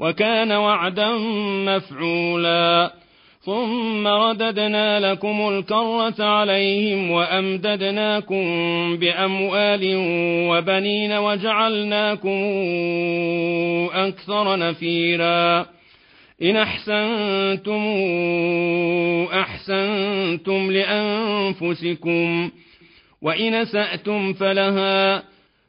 وكان وعدا مفعولا. ثم رددنا لكم الكرة عليهم وأمددناكم بأموال وبنين وجعلناكم أكثر نفيرا. إن أحسنتم أحسنتم لأنفسكم وإن سأتم فلها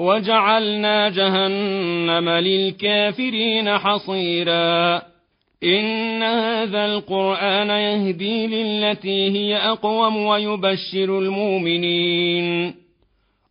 وجعلنا جهنم للكافرين حصيرا. إن هذا القرآن يهدي للتي هي أقوم ويبشر المؤمنين.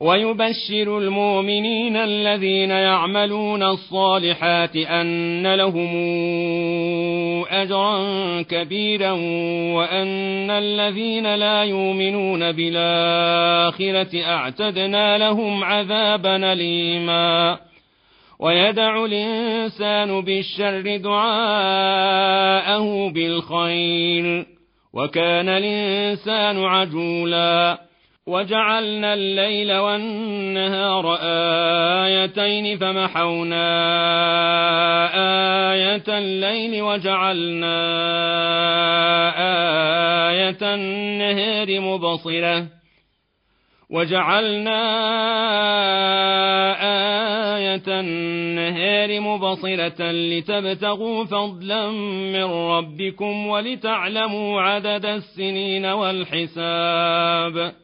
ويبشر المؤمنين الذين يعملون الصالحات أن لهم أجرا كبيرا وأن الذين لا يؤمنون بالآخرة أعتدنا لهم عذابا أليما. ويدع الإنسان بالشر دعاءه بالخير وكان الإنسان عجولا. وجعلنا الليل والنهار آيتين فمحونا آية الليل وجعلنا آية النهار مبصرة وجعلنا آية النهار مبصرة لتبتغوا فضلا من ربكم ولتعلموا عدد السنين والحساب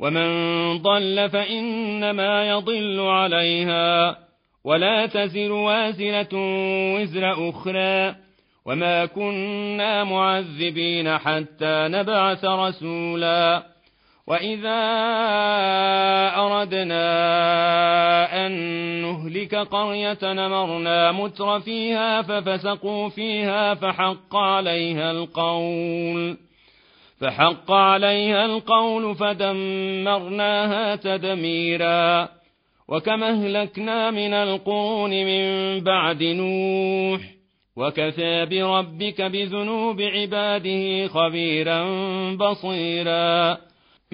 ومن ضل فإنما يضل عليها. ولا تزر وازرة وزر أخرى. وما كنا معذبين حتى نبعث رسولا. وإذا أردنا أن نهلك قرية نمرنا متر فيها ففسقوا فيها فحق عليها القول. فحق عليها القول فدمرناها تدميرا وكم أهلكنا من القرون من بعد نوح وكفى بربك بذنوب عباده خبيرا بصيرا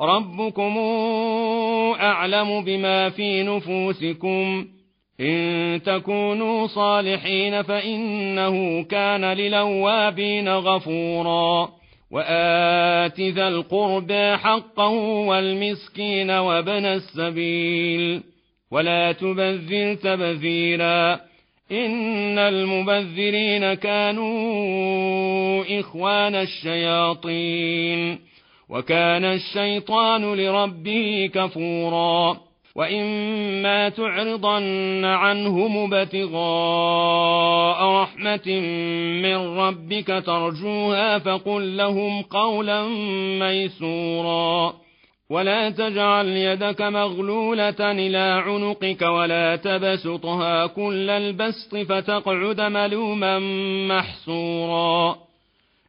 ربكم أعلم بما في نفوسكم إن تكونوا صالحين فإنه كان للوابين غفورا وآت ذا القربى حقه والمسكين وابن السبيل ولا تبذر تبذيرا إن المبذرين كانوا إخوان الشياطين وكان الشيطان لربه كفورا وإما تعرضن عنهم ابتغاء رحمة من ربك ترجوها فقل لهم قولا ميسورا ولا تجعل يدك مغلولة إلى عنقك ولا تبسطها كل البسط فتقعد ملوما محسورا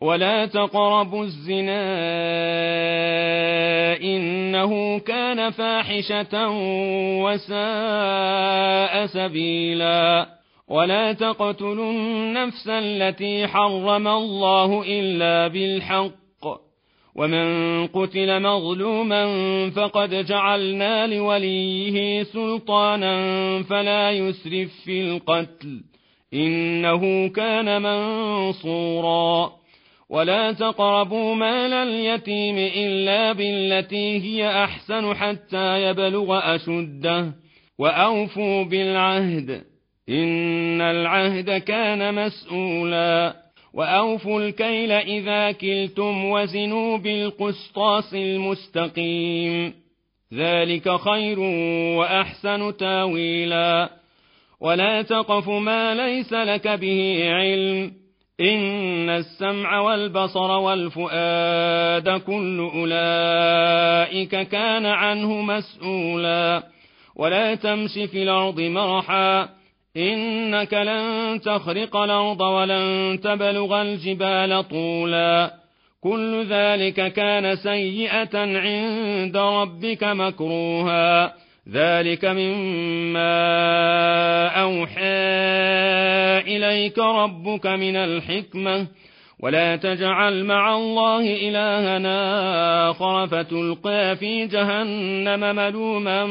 ولا تقربوا الزنا إنه كان فاحشة وساء سبيلا ولا تقتلوا النفس التي حرم الله إلا بالحق ومن قتل مظلوما فقد جعلنا لوليه سلطانا فلا يسرف في القتل إنه كان منصورا ولا تقربوا مال اليتيم إلا بالتي هي أحسن حتى يبلغ أشده. وأوفوا بالعهد إن العهد كان مسؤولا. وأوفوا الكيل إذا كلتم وزنوا بالقسطاس المستقيم. ذلك خير وأحسن تاويلا. ولا تقف ما ليس لك به علم. إن السمع والبصر والفؤاد كل أولئك كان عنه مسؤولا ولا تمش في الأرض مرحا إنك لن تخرق الأرض ولن تبلغ الجبال طولا كل ذلك كان سيئة عند ربك مكروها ذلك مما أوحى إليك ربك من الحكمة ولا تجعل مع الله إلهنا آخر فتلقى في جهنم ملوما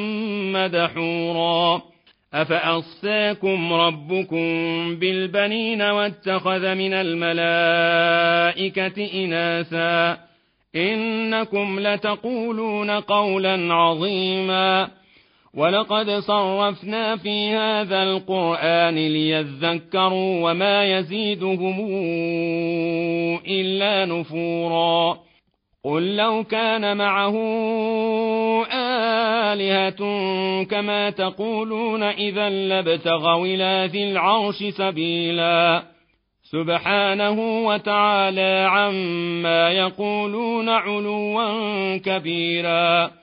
مدحورا أفأصفاكم ربكم بالبنين واتخذ من الملائكة إناثا إنكم لتقولون قولا عظيما ولقد صرفنا في هذا القرآن ليذكروا وما يزيدهم إلا نفورا قل لو كان معه آلهة كما تقولون إذا لابتغوا إلى ذي العرش سبيلا سبحانه وتعالى عما يقولون علوا كبيرا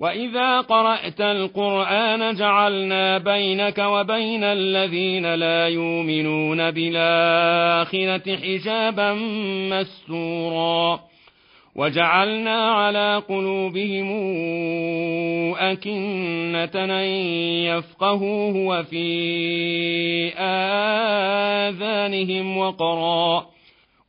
وإذا قرأت القرآن جعلنا بينك وبين الذين لا يؤمنون بالآخرة حجابا مستورا وجعلنا على قلوبهم أكنة أن يفقهوه وفي آذانهم وقرا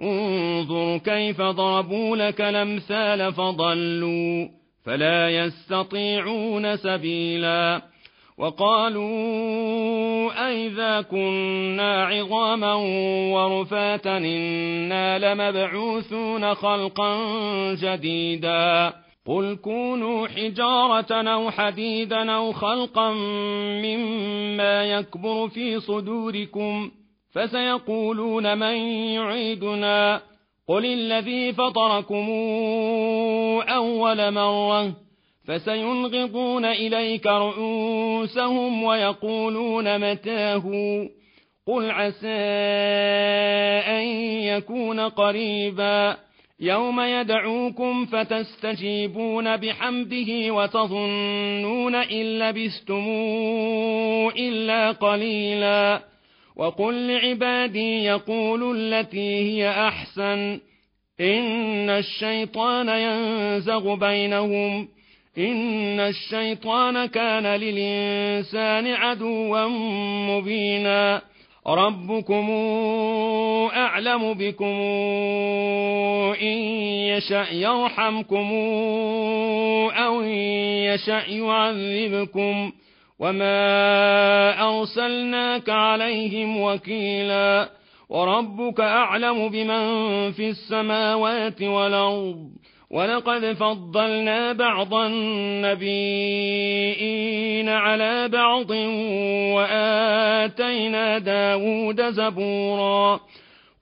انظر كيف ضربوا لك الأمثال فضلوا فلا يستطيعون سبيلا وقالوا أئذا كنا عظاما ورفاتا إنا لمبعوثون خلقا جديدا قل كونوا حجارة أو حديدا أو خلقا مما يكبر في صدوركم فسيقولون من يعيدنا. قل الذي فطركم أول مرة فسينغضون إليك رؤوسهم ويقولون متاه. قل عسى أن يكون قريبا. يوم يدعوكم فتستجيبون بحمده وتظنون إن لبستم إلا قليلا. وقل لعبادي يقولوا التي هي أحسن. إن الشيطان ينزغ بينهم. إن الشيطان كان للإنسان عدوا مبينا. ربكم أعلم بكم. إن يشأ يرحمكم أو إن يشأ يعذبكم. وما أرسلناك عليهم وكيلا وربك أعلم بمن في السماوات والأرض ولقد فضلنا بعض النبيين على بعض وآتينا داود زبورا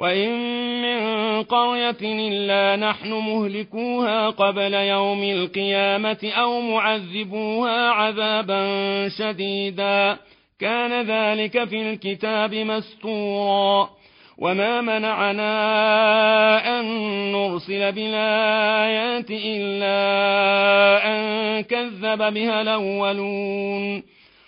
وإن من قرية إلا نحن مهلكوها قبل يوم القيامة أو معذبوها عذابا شديدا كان ذلك في الكتاب مستورا وما منعنا أن نرسل بالآيات إلا أن كذب بها الأولون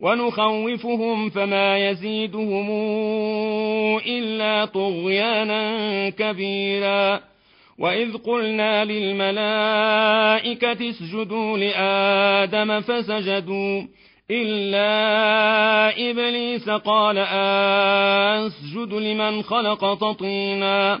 ونخوفهم فما يزيدهم إلا طغيانا كبيرا. وإذ قلنا للملائكة اسجدوا لآدم فسجدوا إلا إبليس قال أسجد لمن خلقت طينا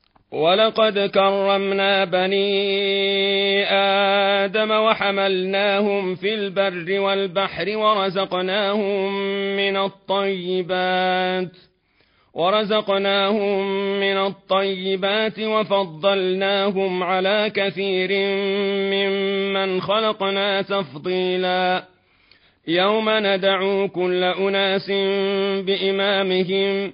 ولقد كرمنا بني آدم وحملناهم في البر والبحر ورزقناهم من الطيبات ورزقناهم من الطيبات وفضلناهم على كثير ممن خلقنا تفضيلا. يوم ندعو كل أناس بإمامهم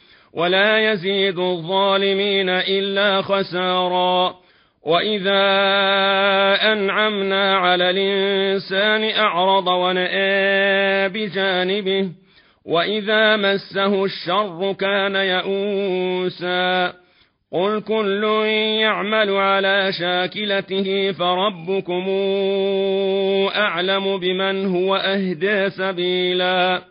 ولا يزيد الظالمين إلا خسارا. وإذا أنعمنا على الإنسان أعرض ونأى بجانبه وإذا مسه الشر كان يئوسا. قل كل يعمل على شاكلته فربكم أعلم بمن هو أهدى سبيلا.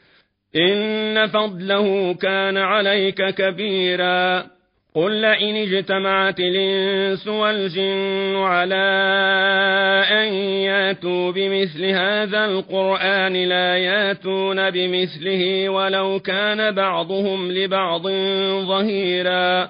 إن فضله كان عليك كبيرا. قل لئن اجتمعت الإنس والجن على أن ياتوا بمثل هذا القرآن لا ياتون بمثله ولو كان بعضهم لبعض ظهيرا.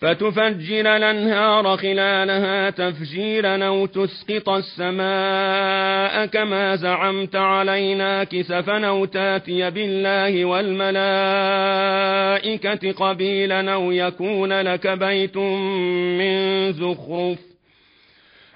فتفجر الأنهار خلالها تفجيرا أو تسقط السماء كما زعمت علينا كسفا أو تأتي بالله والملائكة قبيلا أو يكون لك بيت من زخرف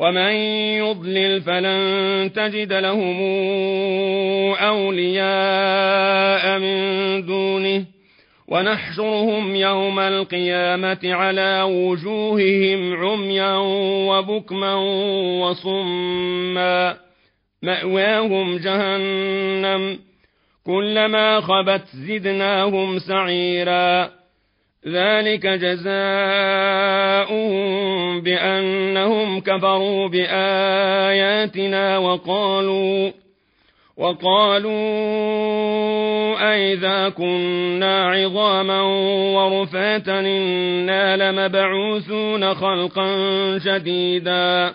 ومن يضلل فلن تجد لهم أولياء من دونه. ونحشرهم يوم القيامة على وجوههم عميا وبكما وصما. مأواهم جهنم. كلما خبت زدناهم سعيرا. ذلك جزاؤهم بأنهم كفروا بآياتنا وقالوا وقالوا أئذا كنا عظاما ورفاتا إنا لمبعوثون خلقا جديدا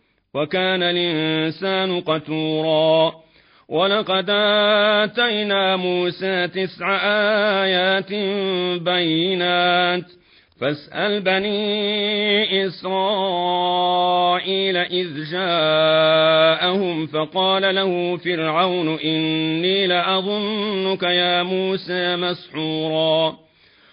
وكان الإنسان قتورا. ولقد آتينا موسى تسع آيات بينات. فاسأل بني إسرائيل إذ جاءهم فقال له فرعون إني لأظنك يا موسى مسحورا.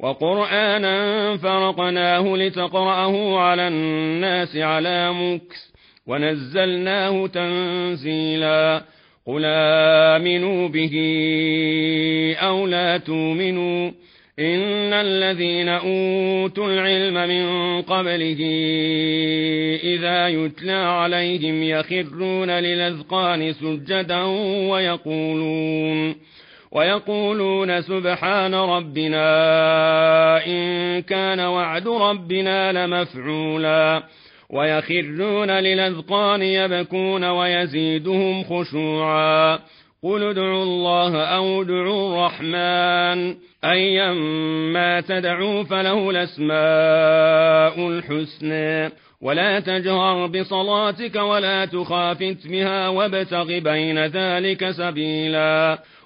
وقرآنا فرقناه لتقرأه على الناس على مكس ونزلناه تنزيلا قل آمنوا به أو لا تؤمنوا إن الذين أوتوا العلم من قبله إذا يتلى عليهم يخرون للأذقان سجدا ويقولون ويقولون سبحان ربنا إن كان وعد ربنا لمفعولا ويخرون للأذقان يبكون ويزيدهم خشوعا قل ادعوا الله أو ادعوا الرحمن أيما تدعوا فله الأسماء الحسنى ولا تجهر بصلاتك ولا تخافت بها وابتغ بين ذلك سبيلا